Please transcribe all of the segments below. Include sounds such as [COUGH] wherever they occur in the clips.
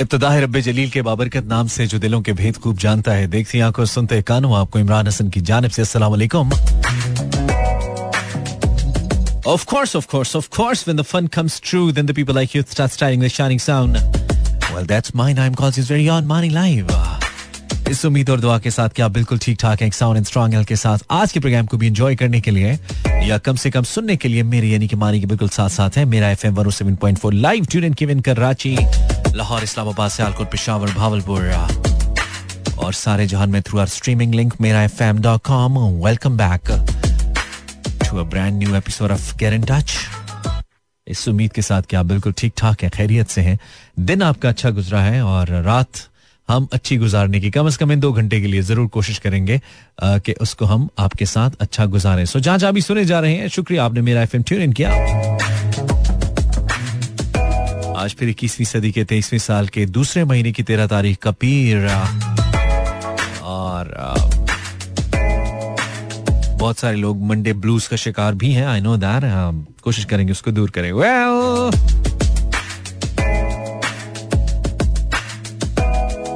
इब्तदा रब जलील के बाबरकत नाम से जो दिलों के भेद खूब जानता है। देखती आँखों सुनते कानों आपको इमरान हसन की जानब से वालेकुम। Of course, of course, of course, when the fun comes true, then the people like you start styling the shining sound. Well, that's my name calls is very on live. इस उम्मीद और दुआ के साथ कि आप बिल्कुल ठीक ठाक हैं साउंड एंड स्ट्रॉन्ग हेल्थ के साथ। आज के प्रोग्राम को भी एंजॉय करने के लिए या कम से कम सुनने के लिए मेरे यानी कि मानी के बिल्कुल साथ साथ है। मेरा F M one seven point four live tune in Ranchi Lahore, Islamabad, Sialkot, Peshawar, Bahawalpur और सारे जहान में थ्रू आर स्ट्रीमिंग लिंक मेरा F M dot com welcome back to a brand new episode of get in touch इस उम्मीद के साथ कि आप बिल्कुल ठीक ठाक हैं, खैरियत से हैं। दिन आपका अच्छा गुजरा है और रात हम अच्छी गुजारने की कम से कम इन दो घंटे के लिए ज़रूर कोशिश करेंगे कि उसको हम आपके साथ अच्छा गुजारें। सो जहाँ जहाँ भी सुने जा रहे हैं, शुक्रिया, आपने मेरा एफ़ ट्यून इन किया। आज फिर इक्कीसवीं सदी के तेईसवीं साल के दूसरे महीने की तेरह तारीख का पीर। और बहुत सारे लोग मंडे ब्लूज का शिकार भी हैं आई नो दैट कोशिश करेंगे उसको दूर करें। Well,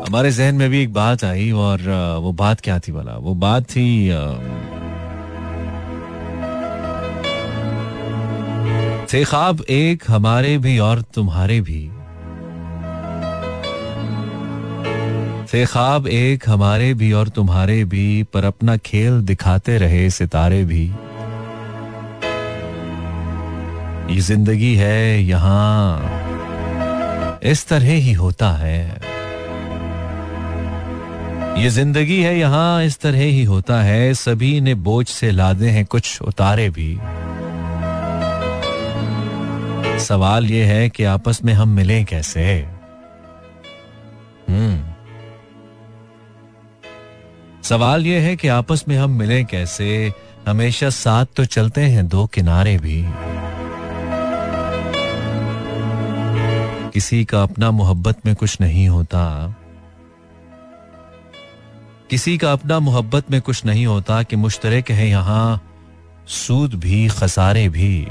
हमारे जहन में भी एक बात आई और वो बात क्या थी वाला वो बात थी थे ख्वाब, एक हमारे भी और तुम्हारे भी। थे ख्वाब, एक हमारे भी और तुम्हारे भी, पर अपना खेल दिखाते रहे सितारे भी। ये ज़िंदगी है, यहाँ इस तरह ही होता है। ये ज़िंदगी है, यहाँ इस तरह ही होता है। सभी ने बोझ से लादे हैं कुछ उतारे भी। सवाल ये है कि आपस में हम मिले कैसे? हम्म। सवाल यह है कि आपस में हम मिले कैसे? हमेशा साथ तो चलते हैं, दो किनारे भी। किसी का अपना मोहब्बत में कुछ नहीं होता। किसी का अपना मोहब्बत में कुछ नहीं होता कि मुश्तरक है, यहाँ सूद भी, खसारे भी।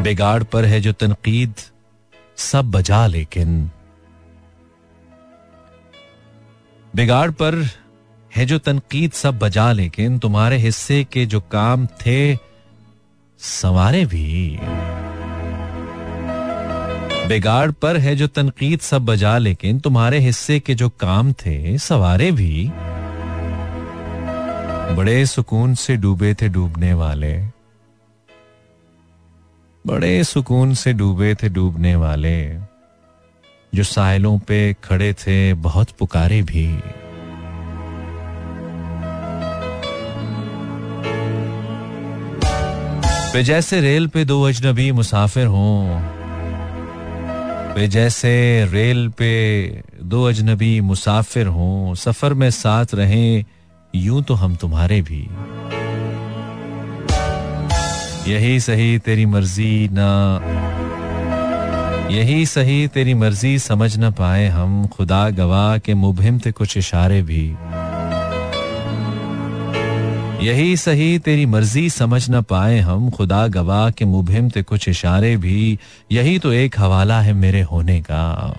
बिगाड़ पर है जो तनकीद, सब बजा लेकिन। बिगाड़ पर है जो तनकीद, सब बजा लेकिन। तुम्हारे हिस्से के जो काम थे, संवारे भी। बिगाड़ पर है जो तनकीद, सब बजा लेकिन। तुम्हारे हिस्से के जो काम थे, सवारे भी। बड़े सुकून से डूबे थे डूबने वाले। बड़े सुकून से डूबे थे डूबने वाले, जो साइलों पे खड़े थे, बहुत पुकारे भी। वे जैसे रेल पे दो अजनबी मुसाफिर हों, वे जैसे रेल पे दो अजनबी मुसाफिर हों, सफ़र में साथ रहें, यूँ तो हम तुम्हारे भी। यही सही तेरी मर्ज़ी ना। यही सही तेरी मर्ज़ी समझ न पाए हम। खुदा गवाह के मुबहिम थे कुछ इशारे भी। यही सही तेरी मर्ज़ी समझ न पाए हम। खुदा गवाह के मुबहिम थे कुछ इशारे भी। यही तो एक हवाला है मेरे होने का।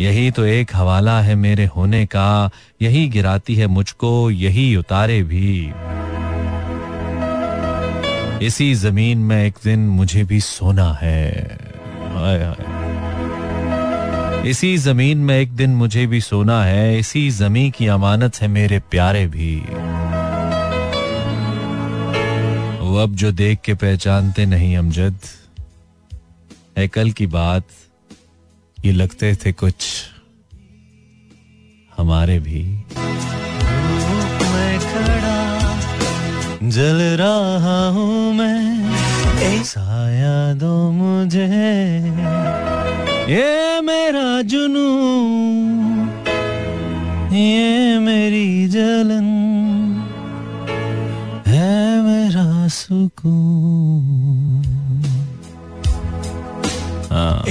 यही तो एक हवाला है मेरे होने का। यही गिराती है मुझको, यही उतारे भी। इसी ज़मीन में एक दिन मुझे भी सोना है। इसी ज़मीन में एक दिन मुझे भी सोना है। इसी जमी की अमानत है मेरे प्यारे भी। वो अब जो देख के पहचानते नहीं अमजद, है कल की बात, ये लगते थे कुछ हमारे भी। जल रहा हूँ मैं। साया दो मुझे। ये मेरा जुनू। ये मेरी जलन। है मेरा सुकून। हाँ।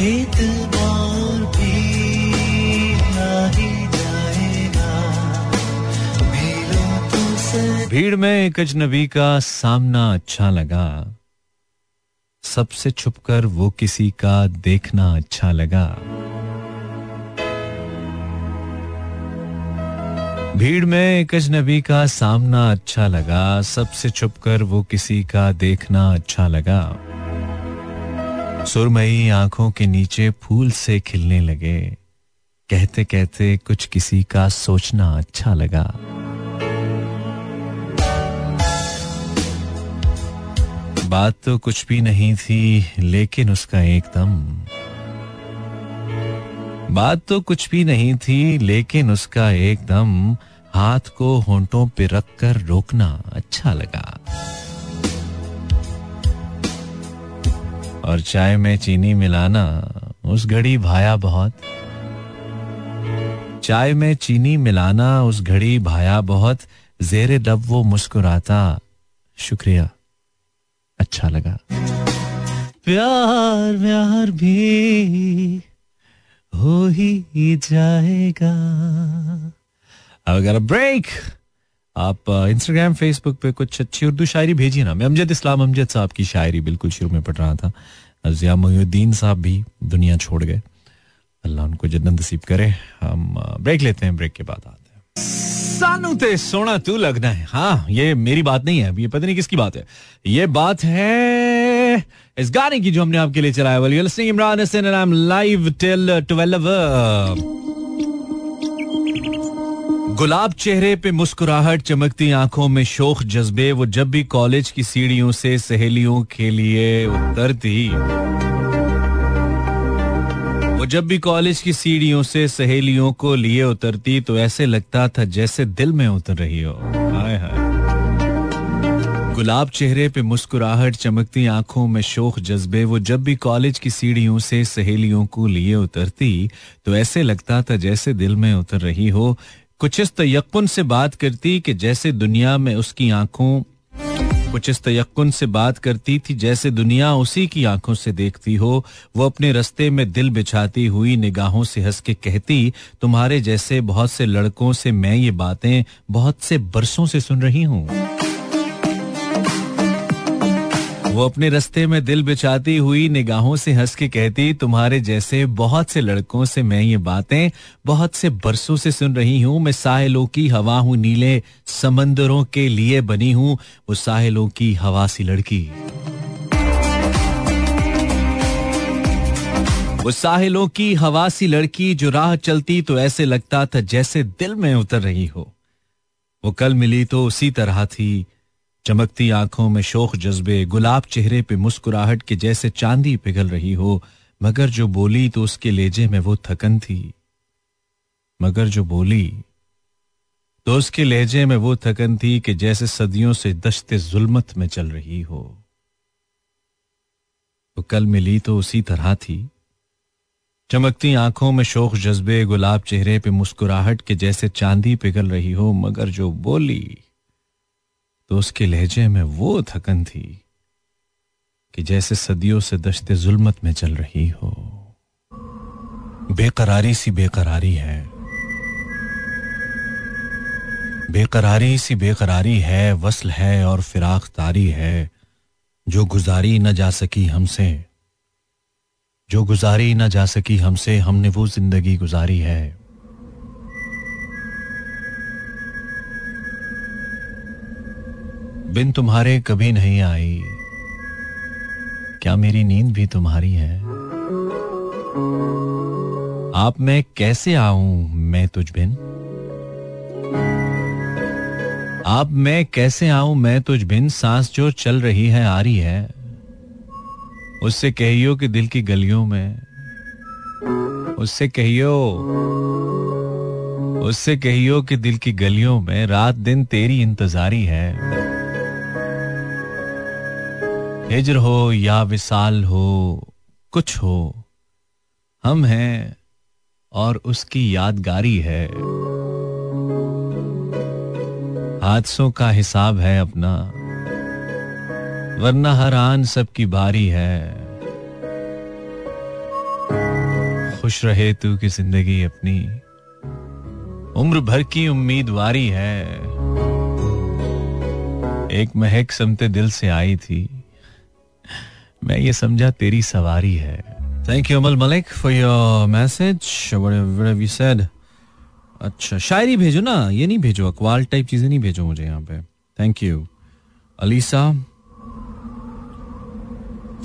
भीड़ में एक अजनबी का सामना अच्छा लगा। सबसे छुपकर वो किसी का देखना अच्छा लगा। भीड़ में एक अजनबी का सामना अच्छा लगा। सबसे छुपकर वो किसी का देखना अच्छा लगा। सुरमई आँखों के नीचे फूल से खिलने लगे। कहते कहते कुछ किसी का सोचना अच्छा लगा। बात तो कुछ भी नहीं थी, लेकिन उसका एकदम। बात तो कुछ भी नहीं थी, लेकिन उसका एकदम हाथ को होंठों पे रख कर रोकना अच्छा लगा। और चाय में चीनी मिलाना, उस घड़ी भाया बहुत। चाय में चीनी मिलाना, उस घड़ी भाया बहुत। जेरे दब वो मुस्कुराता, शुक्रिया। अच्छा लगा। प्यार प्यार भी हो ही जाएगा। अगर ब्रेक आप इंस्टाग्राम फेसबुक पे कुछ अच्छी उर्दू शायरी भेजिए ना। मैं अमजद इस्लाम अमजद साहब की शायरी बिल्कुल शुरू में पढ़ रहा था। जिया मोहुद्दीन साहब भी दुनिया छोड़ गए। अल्लाह उनको जन्नत नसीब करे। हम ब्रेक लेते हैं ब्रेक के बाद आते हैं। सानू ते सोना तू लगना है। हाँ ये मेरी बात नहीं है, ये पता नहीं किसकी बात है। ये बात है इस गाने की जो हमने आपके लिए चलाया, वाली listening Imran Hasan and I am live till 12 गुलाब चेहरे पे मुस्कुराहट चमकती आँखों में शोक, जज्बे, वो जब भी कॉलेज की सीढ़ियों से सहेलियों के लिए उतरती। जब भी कॉलेज की सीढ़ियों से सहेलियों को लिए उतरती तो ऐसे लगता था जैसे दिल में उतर रही हो। हाय हाय। गुलाब चेहरे पे मुस्कुराहट चमकती आँखों में शोक जज्बे, वो जब भी कॉलेज की सीढ़ियों से सहेलियों को लिए उतरती तो ऐसे लगता था जैसे दिल में उतर रही हो। कुछ इस तयक्कुन से बात करती कि जैसे दुनिया में उसकी आँखों कुछ इस तयक्कुन से बात करती थी जैसे दुनिया उसी की आँखों से देखती हो। वो अपने रस्ते में दिल बिछाती हुई निगाहों से हंस के कहती, तुम्हारे जैसे बहुत से लड़कों से मैं ये बातें बहुत से बरसों से सुन रही हूँ। वो अपने रस्ते में दिल बिछाती हुई निगाहों से हंस के कहती, तुम्हारे जैसे बहुत से लड़कों से मैं ये बातें बहुत से बरसों से सुन रही हूँ। मैं साहिलों की हवा हूँ, नीले समंदरों के लिए बनी हूँ, वो साहिलों की हवा सी लड़की। वो साहिलों की हवा सी लड़की, जो राह चलती तो ऐसे लगता था जैसे दिल में उतर रही हो। वो कल मिली तो उसी तरह थी चमकती आँखों में शोक जज्बे, गुलाब चेहरे पे मुस्कुराहट के जैसे चांदी पिघल रही हो, मगर जो बोली तो उसके लेजे में वो थकन थी। मगर जो बोली तो उसके लहजे में वो थकन थी कि जैसे सदियों से दश्ते जुल्मत में चल रही हो। वो कल मिली तो उसी तरह थी। चमकती आँखों में शोक जज्बे, गुलाब चेहरे पे मुस्कुराहट के जैसे चांदी पिघल रही हो, मगर जो बोली तो उसके लहजे में वो थकन थी कि जैसे सदियों से दश्ते जुल्मत में चल रही हो। बेकरारी सी बेकरारी है। बेकरारी सी बेकरारी है, वसल है और फिराक तारी है, जो गुजारी न जा सकी हमसे। जो गुजारी न जा सकी हमसे, हमने वो ज़िंदगी गुजारी है। बिन तुम्हारे कभी नहीं आई। क्या मेरी नींद भी तुम्हारी है? आप मैं कैसे आऊँ मैं तुझ बिन? आप मैं कैसे आऊँ मैं तुझ बिन? सांस जो चल रही है, आ रही है। उससे कहियो कि दिल की गलियों में। उससे कहियो उससे कहियो कि दिल की गलियों में। रात दिन तेरी इंतजारी है। हिजर हो या विसाल हो, कुछ हो, हम हैं और उसकी यादगारी है। हादसों का हिसाब है अपना, वरना हर आन सबकी बारी है। खुश रहे तू की ज़िंदगी अपनी, उम्र भर की उम्मीदवारी है। एक महक समते दिल से आई थी मैं ये समझा तेरी सवारी है। Thank you Amal Malik for your message said अच्छा शायरी भेजो ना, ये नहीं भेजो अकवाल टाइप चीज़ें नहीं भेजो मुझे यहाँ पे। थैंक यू अलीसा,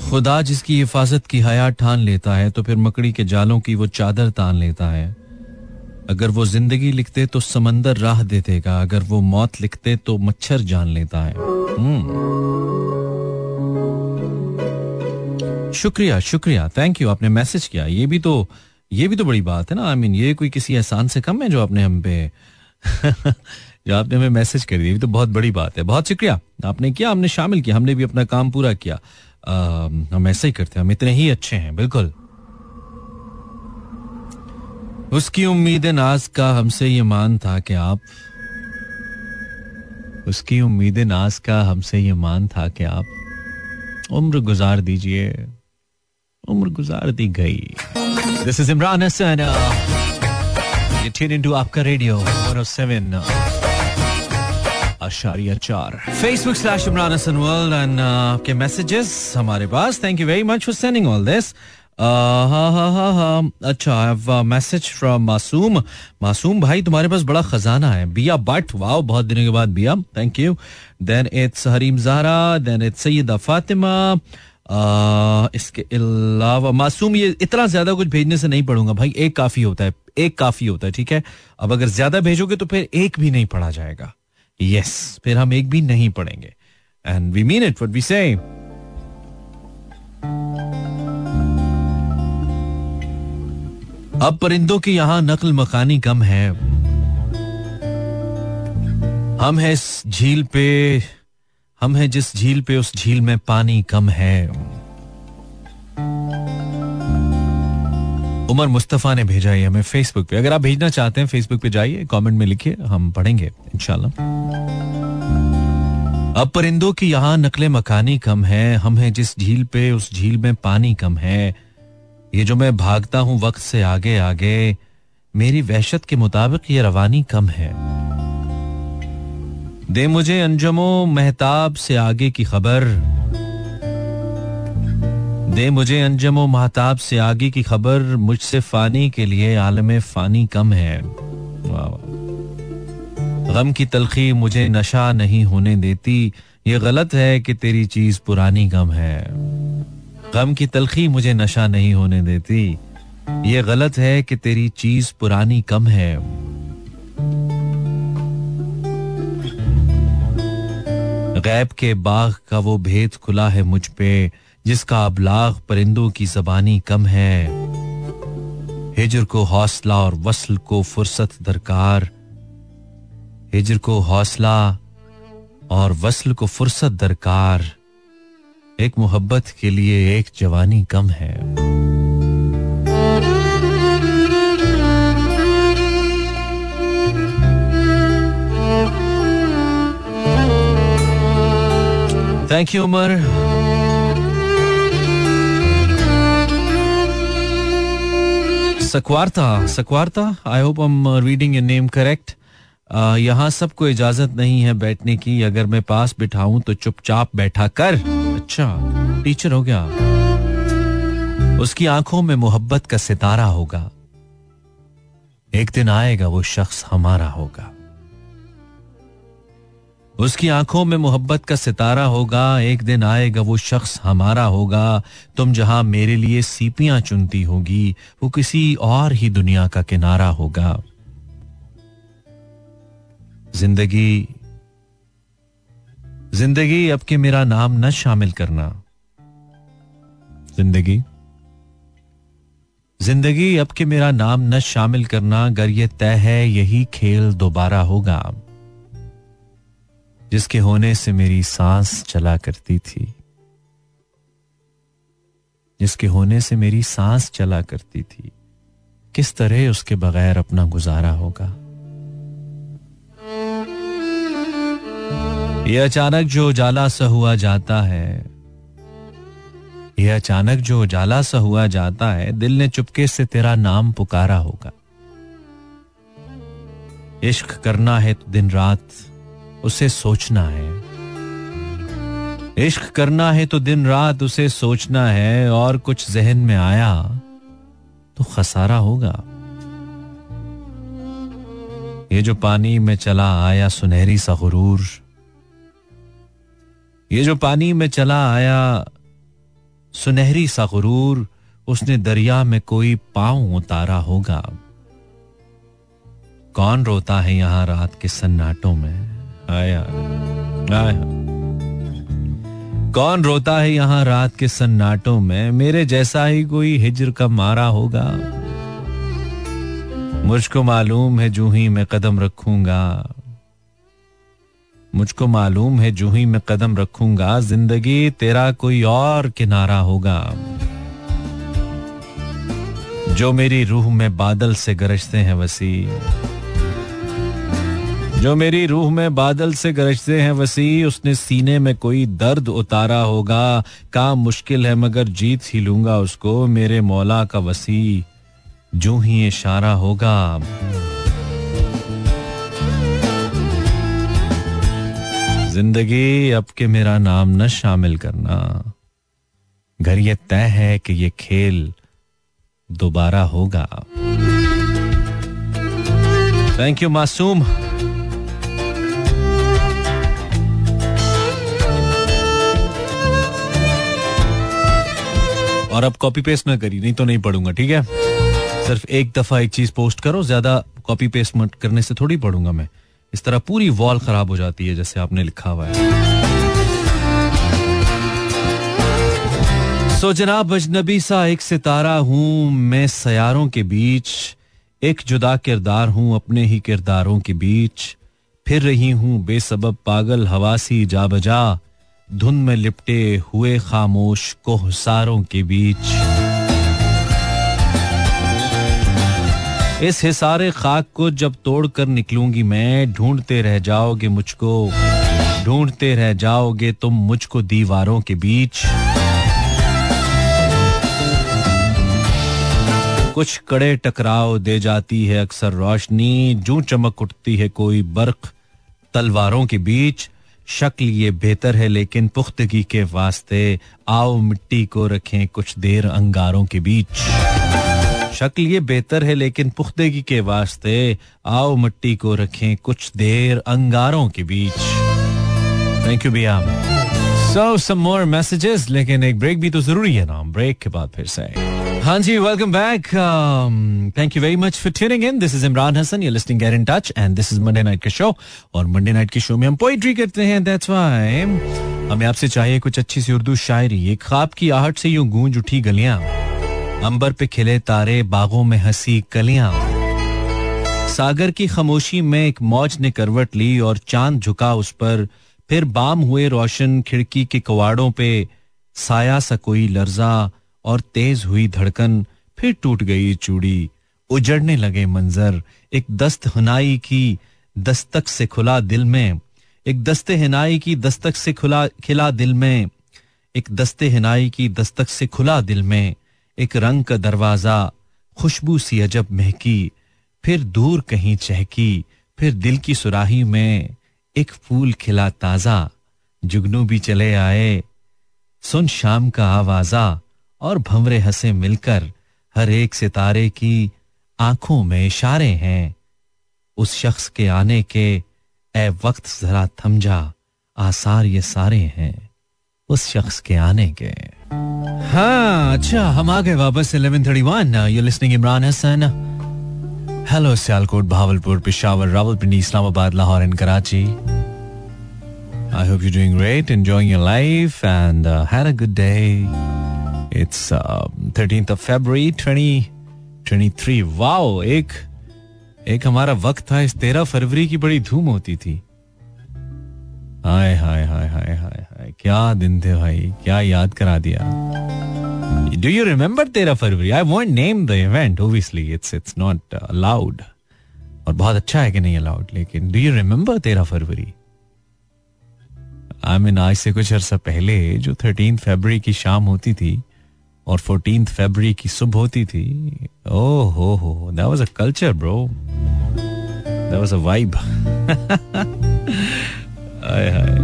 खुदा जिसकी हिफाजत की हया ठान लेता है तो फिर मकड़ी के जालों की वो चादर तान लेता है। अगर वो ज़िंदगी लिखते तो समंदर राह दे देगा, अगर वो मौत लिखते तो मच्छर जान लेता है। हम्म। शुक्रिया शुक्रिया। थैंक यू आपने मैसेज किया। ये भी तो ये भी तो बड़ी बात है ना। आई I मीन mean, ये कोई किसी एहसान से कम है जो आपने हम पे [LAUGHS] जो आपने हमें मैसेज कर। दिया तो बहुत बड़ी बात है। बहुत शुक्रिया। आपने किया हमने शामिल किया हमने भी अपना काम पूरा किया। आ, हम ऐसा ही करते हैं। हम इतने ही अच्छे हैं बिल्कुल। उसकी उम्मीद नाज का हमसे ये मान था कि आप उसकी उम्मीद नाज का हमसे ये मान था कि आप उम्र गुजार दीजिए। उम्र गुजार दी गई। This is Imran Hasan into आपका रेडियो 107 अशारिया चार। Facebook slash Imran Hasan world and आपके मैसेजेस हमारे पास। Thank you very much for sending all this अच्छा मैसेज फ्रॉम मासूम मासूम भाई, तुम्हारे पास बड़ा खजाना है। बिया बट, वाओ, बहुत दिनों के बाद बिया। Thank you then it's Hareem Zahra then it's Syeda Fatima इसके अलावा मासूम ये इतना ज़्यादा कुछ भेजने से नहीं पढ़ूँगा भाई, एक काफ़ी होता है, एक काफ़ी होता है, ठीक है? अब अगर ज़्यादा भेजोगे तो फिर एक भी नहीं पढ़ा जाएगा। यस फिर हम एक भी नहीं पढ़ेंगे। And we mean it we say अब परिंदों की यहाँ नकल मकानी कम है। हम है इस झील पे हम है जिस झील पे उस झील में पानी कम है। उमर मुस्तफ़ा ने भेजा है हमें फेसबुक पे। अगर आप भेजना चाहते हैं फेसबुक पे जाइए कमेंट में लिखिए, हम पढ़ेंगे, इंशाल्लाह। अब परिंदों की यहाँ नकले मकानी कम है। हम है जिस झील पे उस झील में पानी कम है। ये जो मैं भागता हूँ वक्त से आगे आगे मेरी वहशत के मुताबिक ये रवानी कम है। दे मुझे अंजमो महताब से आगे की खबर। दे मुझे अंजमो महताब से आगे की खबर, मुझसे फानी के लिए आलम फानी कम है। गम की तलखी मुझे नशा नहीं होने देती। ये गलत है कि तेरी चीज़ पुरानी गम है। गम की तलखी मुझे नशा नहीं होने देती। ये गलत है कि तेरी चीज़ पुरानी कम है। गैब के बाग का वो भेद खुला है मुझ पे, जिसका अबलाग परिंदों की जबानी कम है। हिजर को हौसला और वसल को फुर्सत दरकार। हिजर को हौसला और वसल को फुर्सत दरकार। एक मोहब्बत के लिए एक जवानी कम है। Thank you Umar Sakwarta Sakwarta I hope am reading your name correct यहाँ सबको इजाज़त नहीं है बैठने की। अगर मैं पास बिठाऊं तो चुपचाप बैठा कर। अच्छा टीचर हो गया। उसकी आँखों में मोहब्बत का सितारा होगा। एक दिन आएगा वो शख्स हमारा होगा। उसकी आँखों में मोहब्बत का सितारा होगा, एक दिन आएगा वो शख्स हमारा होगा, तुम जहाँ मेरे लिए सीपियाँ चुनती होगी, वो किसी और ही दुनिया का किनारा होगा। ज़िंदगी ज़िंदगी अब के मेरा नाम न शामिल करना। ज़िंदगी ज़िंदगी अब के मेरा नाम न शामिल करना, अगर ये तय है यही खेल दोबारा होगा। जिसके होने से मेरी सांस चला करती थी। जिसके होने से मेरी सांस चला करती थी। किस तरह उसके बगैर अपना गुजारा होगा? ये अचानक जो उजाला सा हुआ जाता है, ये अचानक जो उजाला सा हुआ जाता है, दिल ने चुपके से तेरा नाम पुकारा होगा। इश्क करना है तो दिन रात उसे सोचना है। इश्क करना है तो दिन रात उसे सोचना है और कुछ जहन में आया तो खसारा होगा। ये जो पानी में चला आया सुनहरी सा गुरूर, ये जो पानी में चला आया सुनहरी सा गुरूर, उसने दरिया में कोई पाँव उतारा होगा। कौन रोता है यहाँ रात के सन्नाटों में? कौन रोता है यहाँ रात के सन्नाटों में? मेरे जैसा ही कोई हिजर का मारा होगा। मुझको मालूम है जू ही मैं कदम रखूँगा। मुझको मालूम है जू ही मैं कदम रखूँगा। ज़िंदगी तेरा कोई और किनारा होगा। जो मेरी रूह में बादल से गरजते हैं वसी जो मेरी रूह में बादल से गरजते हैं, वसी, उसने सीने में कोई दर्द उतारा होगा। काम मुश्किल है, मगर जीत ही लूँगा उसको। मेरे मौला का वसी, जो ही इशारा होगा। ज़िंदगी, अब के मेरा नाम न शामिल करना। घर ये तय है कि ये खेल दोबारा होगा। थैंक यू मासूम। और अब कॉपी पेस्ट ना करी, नहीं तो नहीं पढ़ूँगा, ठीक है? सिर्फ़ एक दफ़ा एक चीज़ पोस्ट करो, ज़्यादा कॉपी पेस्ट करने से थोड़ी पढ़ूँगा मैं। इस तरह पूरी वॉल खराब हो जाती है, जैसे आपने लिखा हुआ है। सो जनाब, अजनबी सा एक सितारा हूँ, मैं सयारों के बीच, एक जुदा किरदार हूँ, अपने ही किरदारों के बीच। फिर रही हूँ बेसबब पागल, हवासी जा बजा। धुन में लिपटे हुए खामोश कोहसारों के बीच। इस हिसारे खाक को जब तोड़कर निकलूँगी मैं, ढूंढते रह जाओगे मुझको, ढूंढते रह जाओगे तुम मुझको दीवारों के बीच। कुछ कड़े टकराव दे जाती है अक्सर रोशनी, जू चमक उठती है कोई बर्क तलवारों के बीच। शक्ल ये बेहतर है, लेकिन पुख्तगी के वास्ते आओ मिट्टी को रखें कुछ देर अंगारों के बीच। शक्ल ये बेहतर है, लेकिन पुख्तगी के वास्ते आओ मिट्टी को रखें कुछ देर अंगारों के बीच। थैंक यू भैया। सो सम मोर मैसेजेस लेकिन एक ब्रेक भी तो ज़रूरी है ना। ब्रेक के बाद फिर से। हाँ जी welcome back thank you very much for tuning in this is Imran Hasan you listening get in touch and this is Monday night का शो और मंडे नाइट के शो में हम पोइट्री करते हैं दैट्स व्हाई हमें आपसे चाहिए कुछ अच्छी सी उर्दू शायरी। एक ख्वाब की आहट से यूँ गूंज उठी गलियाँ। अंबर पे खिले तारे, बागों में हँसी कलियाँ। सागर की खामोशी में एक मौज ने करवट ली और चाँद झुका उस पर। फिर बाम हुए रोशन खिड़की के कवाड़ों पे साया सा कोई लर्जा। और तेज हुई धड़कन फिर टूट गई चूड़ी। उजड़ने लगे मंजर। एक दस्त हनाई की दस्तक से खुला दिल में। एक दस्ते हिनाई की दस्तक से खुला, खिला दिल में। एक दस्ते हिनाई की दस्तक से खुला दिल में। एक रंग का दरवाज़ा, खुशबू सी अजब महकी। फिर दूर कहीं चहकी, फिर दिल की सुराही में। एक फूल खिला ताज़ा, जुगनू भी चले आए। सुन शाम का आवाजा। और भंवरे हंसे मिलकर हर एक सितारे की आँखों में इशारे हैं। उस शख्स के आने के ए वक्त जरा थम जा आसार ये सारे हैं उस शख्स के आने के। हाँ अच्छा हम आ गए वापस 11:31 you listening Imran Hasan. Hello Sialkot Bahawalpur Peshawar Rawalpindi Islamabad Lahore and Karachi. I hope you're doing great, enjoying your life, and uh, had a good day. It's uh, 13th of February 2023. Wow, एक एक हमारा वक्त था इस तेरह फरवरी की बड़ी धूम होती थी। हाय हाय हाय हाय हाय हाय। क्या दिन थे भाई क्या याद करा दिया। डू यू रिमेम्बर तेरह फरवरी? I won't name the event obviously it's it's not allowed और बहुत अच्छा है कि नहीं अलाउड लेकिन डू यू रिमेम्बर तेरह फरवरी? आई मीन आज से कुछ अर्सा पहले जो थर्टीन फरवरी की शाम होती थी और फोर्टीन फरवरी की सुबह होती थी। ओ हो हो that was a culture bro that was a vibe हाय हाय।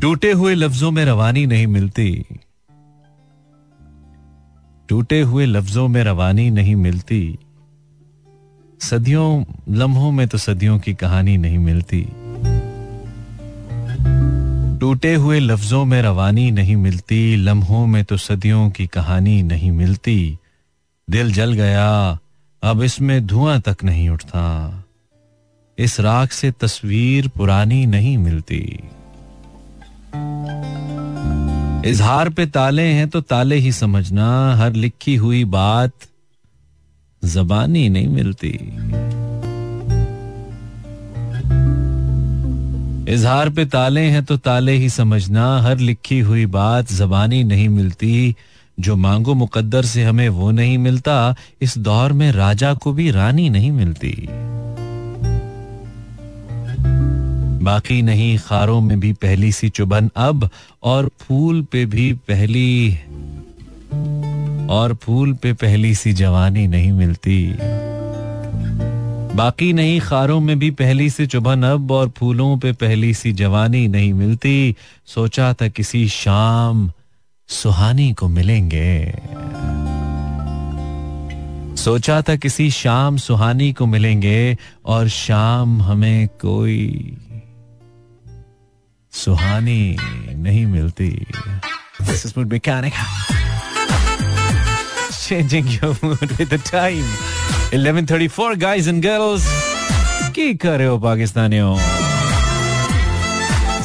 टूटे हुए लफ्जों में रवानी नहीं मिलती। टूटे हुए लफ्जों में रवानी नहीं मिलती। सदियों, लम्हों में तो सदियों की कहानी नहीं मिलती। टूटे हुए लफ्जों में रवानी नहीं मिलती, लम्हों में तो सदियों की कहानी नहीं मिलती। दिल जल गया, अब इसमें धुआँ तक नहीं उठता। इस राख से तस्वीर पुरानी नहीं मिलती। इजहार पे ताले हैं तो ताले ही समझना, हर लिखी हुई बात जबानी नहीं मिलती। इजहार पे ताले हैं तो ताले ही समझना। हर लिखी हुई बात जबानी नहीं मिलती। जो मांगो मुकद्दर से हमें वो नहीं मिलता। इस दौर में राजा को भी रानी नहीं मिलती। बाकी नहीं, खारों में भी पहली सी चुभन अब, और फूल पे भी पहली, और फूल पे पहली सी जवानी नहीं मिलती। बाकी नहीं, खारों में भी पहली सी चुभन अब और फूलों पे पहली सी जवानी नहीं मिलती। सोचा था किसी शाम सुहानी को मिलेंगे। सोचा था किसी शाम सुहानी को मिलेंगे और शाम हमें कोई सुहानी नहीं मिलती। This is mechanic changing your [LAUGHS] mood with the time 11:34 guys and girls की कर रहे हो पाकिस्तानियों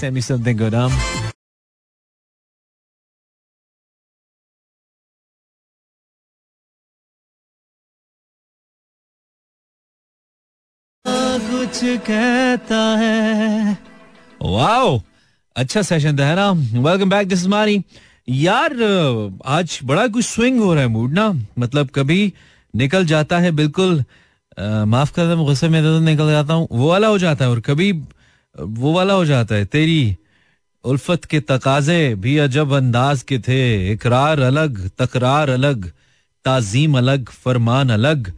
send me something good um कुछ कहता है वाओ अच्छा सेशन था है ना वेलकम बैक दिस इज मानी यार, आज बड़ा कुछ स्विंग हो रहा है मूड ना। मतलब कभी निकल जाता है, बिल्कुल माफ़ कर दे गुस्से में तो निकल जाता हूँ, वो वाला हो जाता है। और कभी वो वाला हो जाता है, तेरी उल्फत के तकाजे भी अजब अंदाज के थे। इकरार अलग, तकरार अलग, ताजीम अलग, फरमान अलग।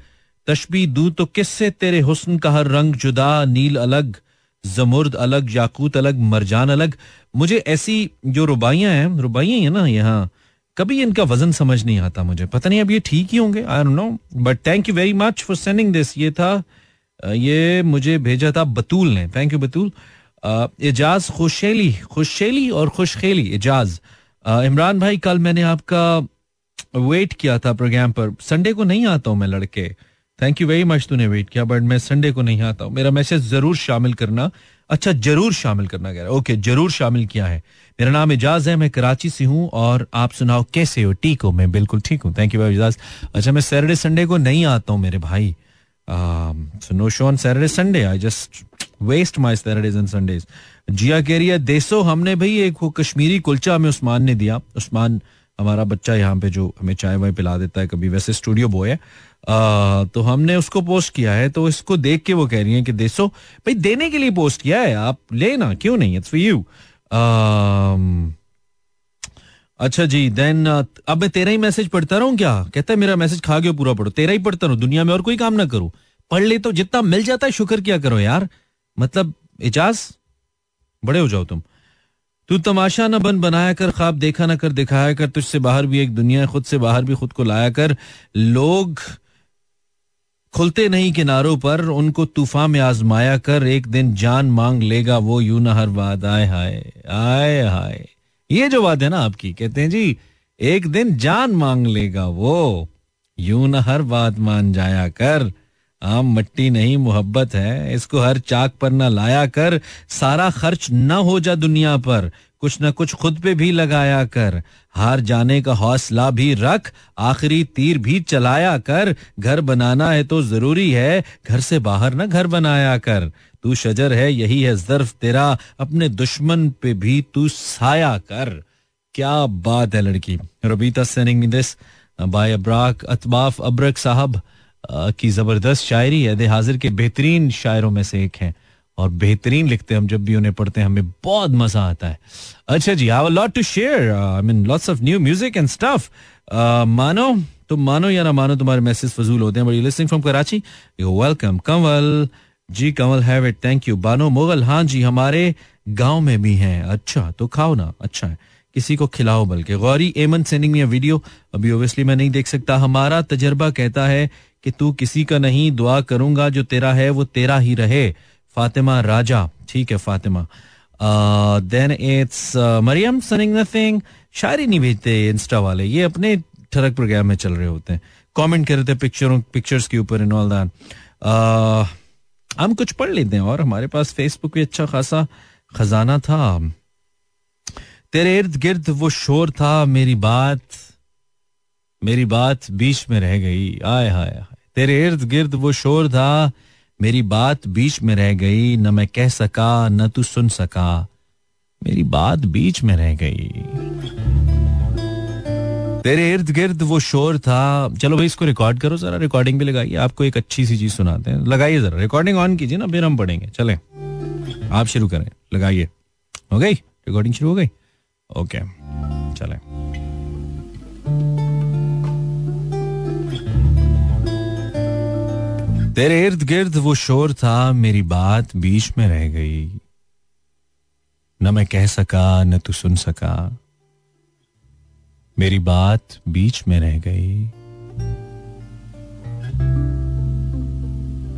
तशबी दू तो किससे तेरे हुस्न का हर रंग जुदा, नील अलग। जमुर्द अलग, याकूत अलग, मरजान अलग। मुझे ऐसी जो रुबाइयाँ हैं रुबाइयाँ हैं ना यहाँ। कभी इनका वज़न समझ नहीं आता मुझे। पता नहीं अब ये ठीक ही होंगे I know but thank you very much for sending this ये था ये मुझे भेजा था बतूल ने। Thank you Batool. एजाज खुशेली खुशेली और खुशखेली, एजाज। इमरान भाई, कल मैंने आपका वेट किया था प्रोग्राम पर। संडे को नहीं आता हूँ मैं लड़के। थैंक यू वेरी मच तूने वेट किया बट मैं संडे को नहीं आता हूँ। मेरा मैसेज ज़रूर शामिल करना। अच्छा ज़रूर शामिल करना कह रहा ओके ज़रूर शामिल किया है। मेरा नाम एजाज है, मैं कराची से हूँ, और आप सुनाओ, कैसे हो? ठीक हो? मैं बिल्कुल ठीक हूँ। थैंक यू भाई एजाज। अच्छा मैं सैटरडे संडे को नहीं आता हूँ मेरे भाई। No show on Saturday Sunday I just waste my Saturdays and Sundays Zia कह रही है, देसो, हमने भाई एक वो कश्मीरी कुलचा हमें उस्मान ने दिया। उस्मान, हमारा बच्चा यहाँ पे जो हमें चाय वाय पिला देता है, कभी वैसे स्टूडियो बॉय है। तो हमने उसको पोस्ट किया है तो इसको देख के वो कह रही है कि देसो भाई देने के लिए पोस्ट किया है, आप लेना क्यों नहीं इट्स फॉर यू अच्छा जी देन अब मैं तेरा ही मैसेज पढ़ता रहूँ क्या? कहता है, मेरा मैसेज खा गया पूरा पढ़ो, तेरा ही पढ़ता रहूँ, दुनिया में और कोई काम ना करो। पढ़ ले तो जितना मिल जाता है, शुक्र क्या करो यार। मतलब इजाज बड़े हो जाओ तुम। तू तमाशा न बन, बनाया कर, ख्वाब देखा ना कर, दिखाया कर, तुझसे बाहर भी एक दुनिया खुद से बाहर भी, खुद को लाया कर। लोग खुलते नहीं किनारों पर, उनको तूफ़ान में आजमाया कर, एक दिन जान मांग लेगा वो, यू ना हर बात आए हाय आए हाय। ये जो बात है ना आपकी, कहते हैं जी, एक दिन जान मांग लेगा वो, यू न हर बात मान जाया कर। आम मट्टी नहीं, मोहब्बत है, इसको हर चाक पर ना लाया कर, सारा खर्च ना हो जा दुनिया पर। कुछ न कुछ खुद पे भी लगाया कर। हार जाने का हौसला भी रख, आखिरी तीर भी चलाया कर। घर बनाना है तो ज़रूरी है, घर से बाहर न घर बनाया कर। तू शजर है, यही है जर्फ तेरा, अपने दुश्मन पे भी तू साया कर। क्या बात है लड़की। Rabita sending this by Abrak Atbaf Abrak साहब की ज़बरदस्त शायरी है। हाजिर के बेहतरीन शायरों में से एक है। और बेहतरीन लिखते हैं हम जब भी उन्हें पढ़ते हैं, हमें बहुत मज़ा आता है। अच्छा जी a lot to share I mean lots of new music and stuff मानो तुम मानो या ना मानो तुम्हारे मैसेज फजूल होते हैं बड़ी listening from Karachi you welcome Kanwal ji Kanwal have it thank you Bano, Mughal हाँ जी, हमारे गाँव में भी हैं। अच्छा तो खाओ ना। अच्छा है। किसी को खिलाओ बल्कि। Gauri Aiman sending me video अभी ओबियसली मैं नहीं देख सकता। हमारा तजर्बा कहता है कि तू किसी का नहीं, दुआ करूँगा, जो तेरा है, वो तेरा ही रहे। फातिमा राजा ठीक है Fatima then it's Maryam sending nothing शायरी नहीं भेजते इंस्टा वाले. ये अपने ठरक प्रोग्राम में चल रहे होते हैं. कमेंट कर रहे थे पिक्चरों पिक्चर्स के ऊपर इन ऑल दैट हम कुछ पढ़ लेते हैं और हमारे पास फेसबुक पे अच्छा खासा खजाना था. तेरे इर्द गिर्द वो शोर था, मेरी बात मेरी बात बीच में रह गई. आय हाय तेरे इर्द गिर्द वो शोर था मेरी बात बीच में रह गई, न मैं कह सका, न तू सुन सका। मेरी बात बीच में रह गई। तेरे इर्द गिर्द वो शोर था। चलो भाई, इसको रिकॉर्ड करो जरा रिकॉर्डिंग भी लगाइए। आपको एक अच्छी सी चीज़ सुनाते हैं। लगाइए जरा। रिकॉर्डिंग ऑन कीजिए ना, फिर हम पढ़ेंगे। चले। आप शुरू करें। लगाइए। हो गई? रिकॉर्डिंग शुरू हो गई? ओके चले। तेरे इर्द गिर्द वो शोर था, मेरी बात बीच में रह गई। न मैं कह सका, न तू सुन सका। मेरी बात बीच में रह गई।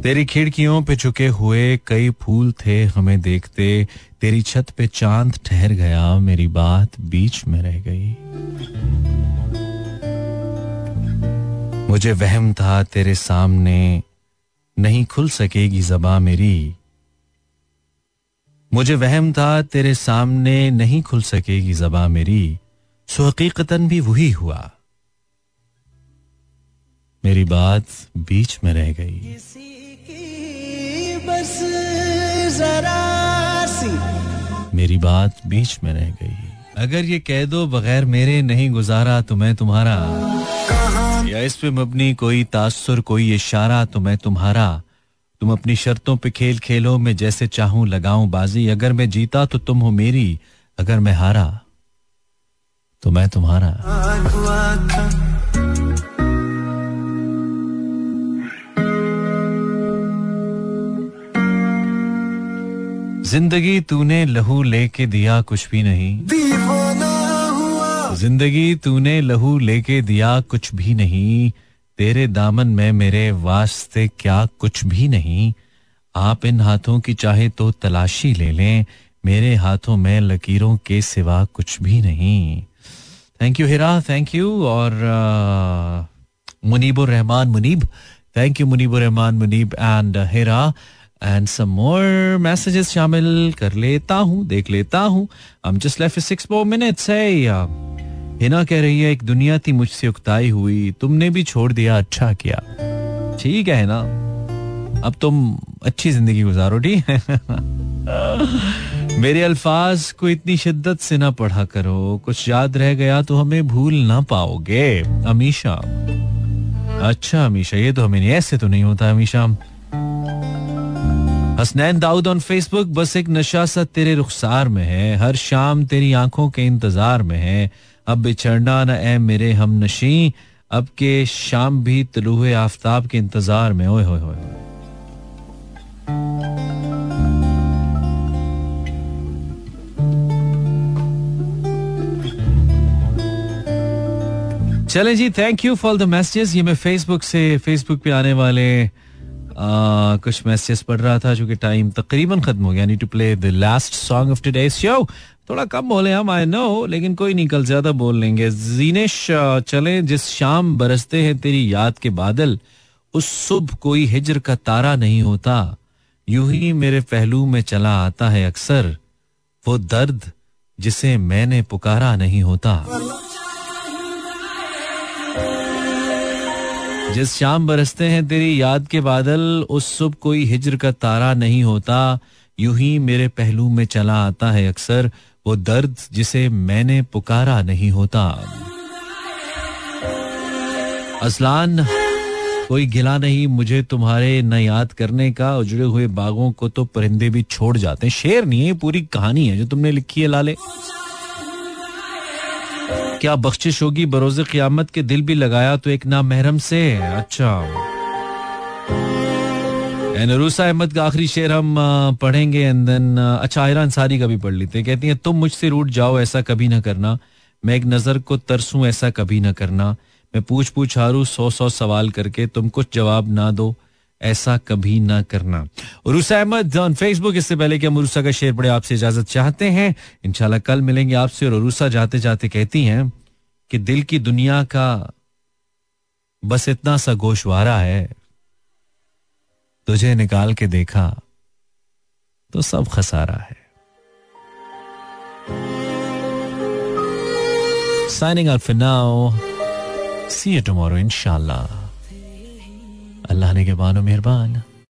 तेरी खिड़कियों पे झुके हुए कई फूल थे हमें देखते, तेरी छत पे चाँद ठहर गया, मेरी बात बीच में रह गई। मुझे वहम था तेरे सामने नहीं खुल सकेगी जबा मेरी। मुझे वहम था तेरे सामने नहीं खुल सकेगी जबा मेरी। सो हकीकतन भी वही हुआ। मेरी बात बीच में रह गई। बस जरा सी। मेरी बात बीच में रह गई। अगर ये कह दो बगैर मेरे नहीं गुजारा तो मैं तुम्हारा। या इस पे मबनी कोई तासुर, कोई इशारा तो मैं तुम्हारा, तुम अपनी शर्तों पे खेल खेलो, मैं जैसे चाहूँ लगाऊँ बाजी। अगर मैं जीता तो तुम हो मेरी, अगर मैं हारा तो मैं तुम्हारा। ज़िंदगी तूने लहू लेके दिया, कुछ भी नहीं। ज़िंदगी तूने लहू लेके दिया कुछ भी नहीं। तेरे दामन में मेरे वास्ते क्या कुछ भी नहीं। आप इन हाथों की चाहे तो तलाशी ले लें। मेरे हाथों में लकीरों के सिवा कुछ भी नहीं। Thank you Hira thank you और Munibur Rahman Munib. Thank you Munibur Rahman Munib and Hira and some more messages शामिल कर लेता हूँ, देख लेता हूँ। हम जस्ट लेफ़्ट सिक्स मिनट्स है हिना कह रही है, एक दुनिया थी मुझसे उकताई हुई, तुमने भी छोड़ दिया अच्छा किया। ठीक है ना अब तुम अच्छी ज़िंदगी गुजारो, ठीक है? [LAUGHS] मेरे अल्फाज को इतनी शिद्दत से ना पढ़ा करो। कुछ याद रह गया तो हमें भूल ना पाओगे। अमीशा। अच्छा अमीशा, ये तो हमें ऐसे तो नहीं होता, अमीशा। हसनैन दाऊद ऑन फेसबुक बस एक नशा सा तेरे रुखसार में है, हर शाम तेरी आँखों के इंतज़ार में है अब बिछड़ना न ए मेरे हम नशी अब के शाम भी तलुए आफ्ताब के इंतज़ार में। ओए होए होए चलें जी thank you for the messages ये मैं फेसबुक से फेसबुक पे आने वाले आ, कुछ मैसेजेस पढ़ रहा था जो कि टाइम तकरीबन खत्म हो गया। Need to play the last song of today show थोड़ा कम बोले हम आई नो लेकिन कोई नहीं, कल ज़्यादा बोल लेंगे। जीनेश चले, जिस शाम बरसते हैं तेरी याद के बादल, उस सुबह कोई हिजर का तारा नहीं होता। यूँ ही मेरे पहलू में चला आता है अक्सर, वो दर्द जिसे मैंने पुकारा नहीं होता। जिस शाम बरसते हैं तेरी याद के बादल, उस सुबह कोई हिजर का तारा नहीं होता। यूँ ही मेरे पहलू में चला आता है अक्सर वो दर्द जिसे मैंने पुकारा नहीं होता। असलान, कोई गिला नहीं, मुझे तुम्हारे न याद करने का उजड़े हुए बागों को तो परिंदे भी छोड़ जाते हैं। शेर नहीं है पूरी कहानी है जो तुमने लिखी है, लाले। क्या बख्शिश होगी, बरोज क़ियामत के दिल भी लगाया तो एक ना महरम से। अच्छा। एंड अहमद का आखिरी शेर हम पढ़ेंगे एंड देन अच्छा आयरा अंसारी का भी पढ़ लेते हैं। कहती हैं, तुम मुझसे रूट जाओ, ऐसा कभी ना करना। मैं एक नज़र को तरसूं, ऐसा कभी ना करना। मैं पूछ पूछ हारू सौ सौ सवाल करके तुम कुछ जवाब ना दो, ऐसा कभी ना करना। रूसा अहमद ऑन फेसबुक इससे पहले कि हम रूसा का शेर पढ़े, आपसे इजाज़त चाहते हैं। इंशाल्लाह, कल मिलेंगे आपसे और रूसा जाते जाते कहती हैं कि दिल की दुनिया का बस इतना सा गोशवारा है। तुझे निकाल के देखा तो सब खसारा है। Signing off now see you tomorrow इनशाला अल्लाह ने के बानो मेहरबान।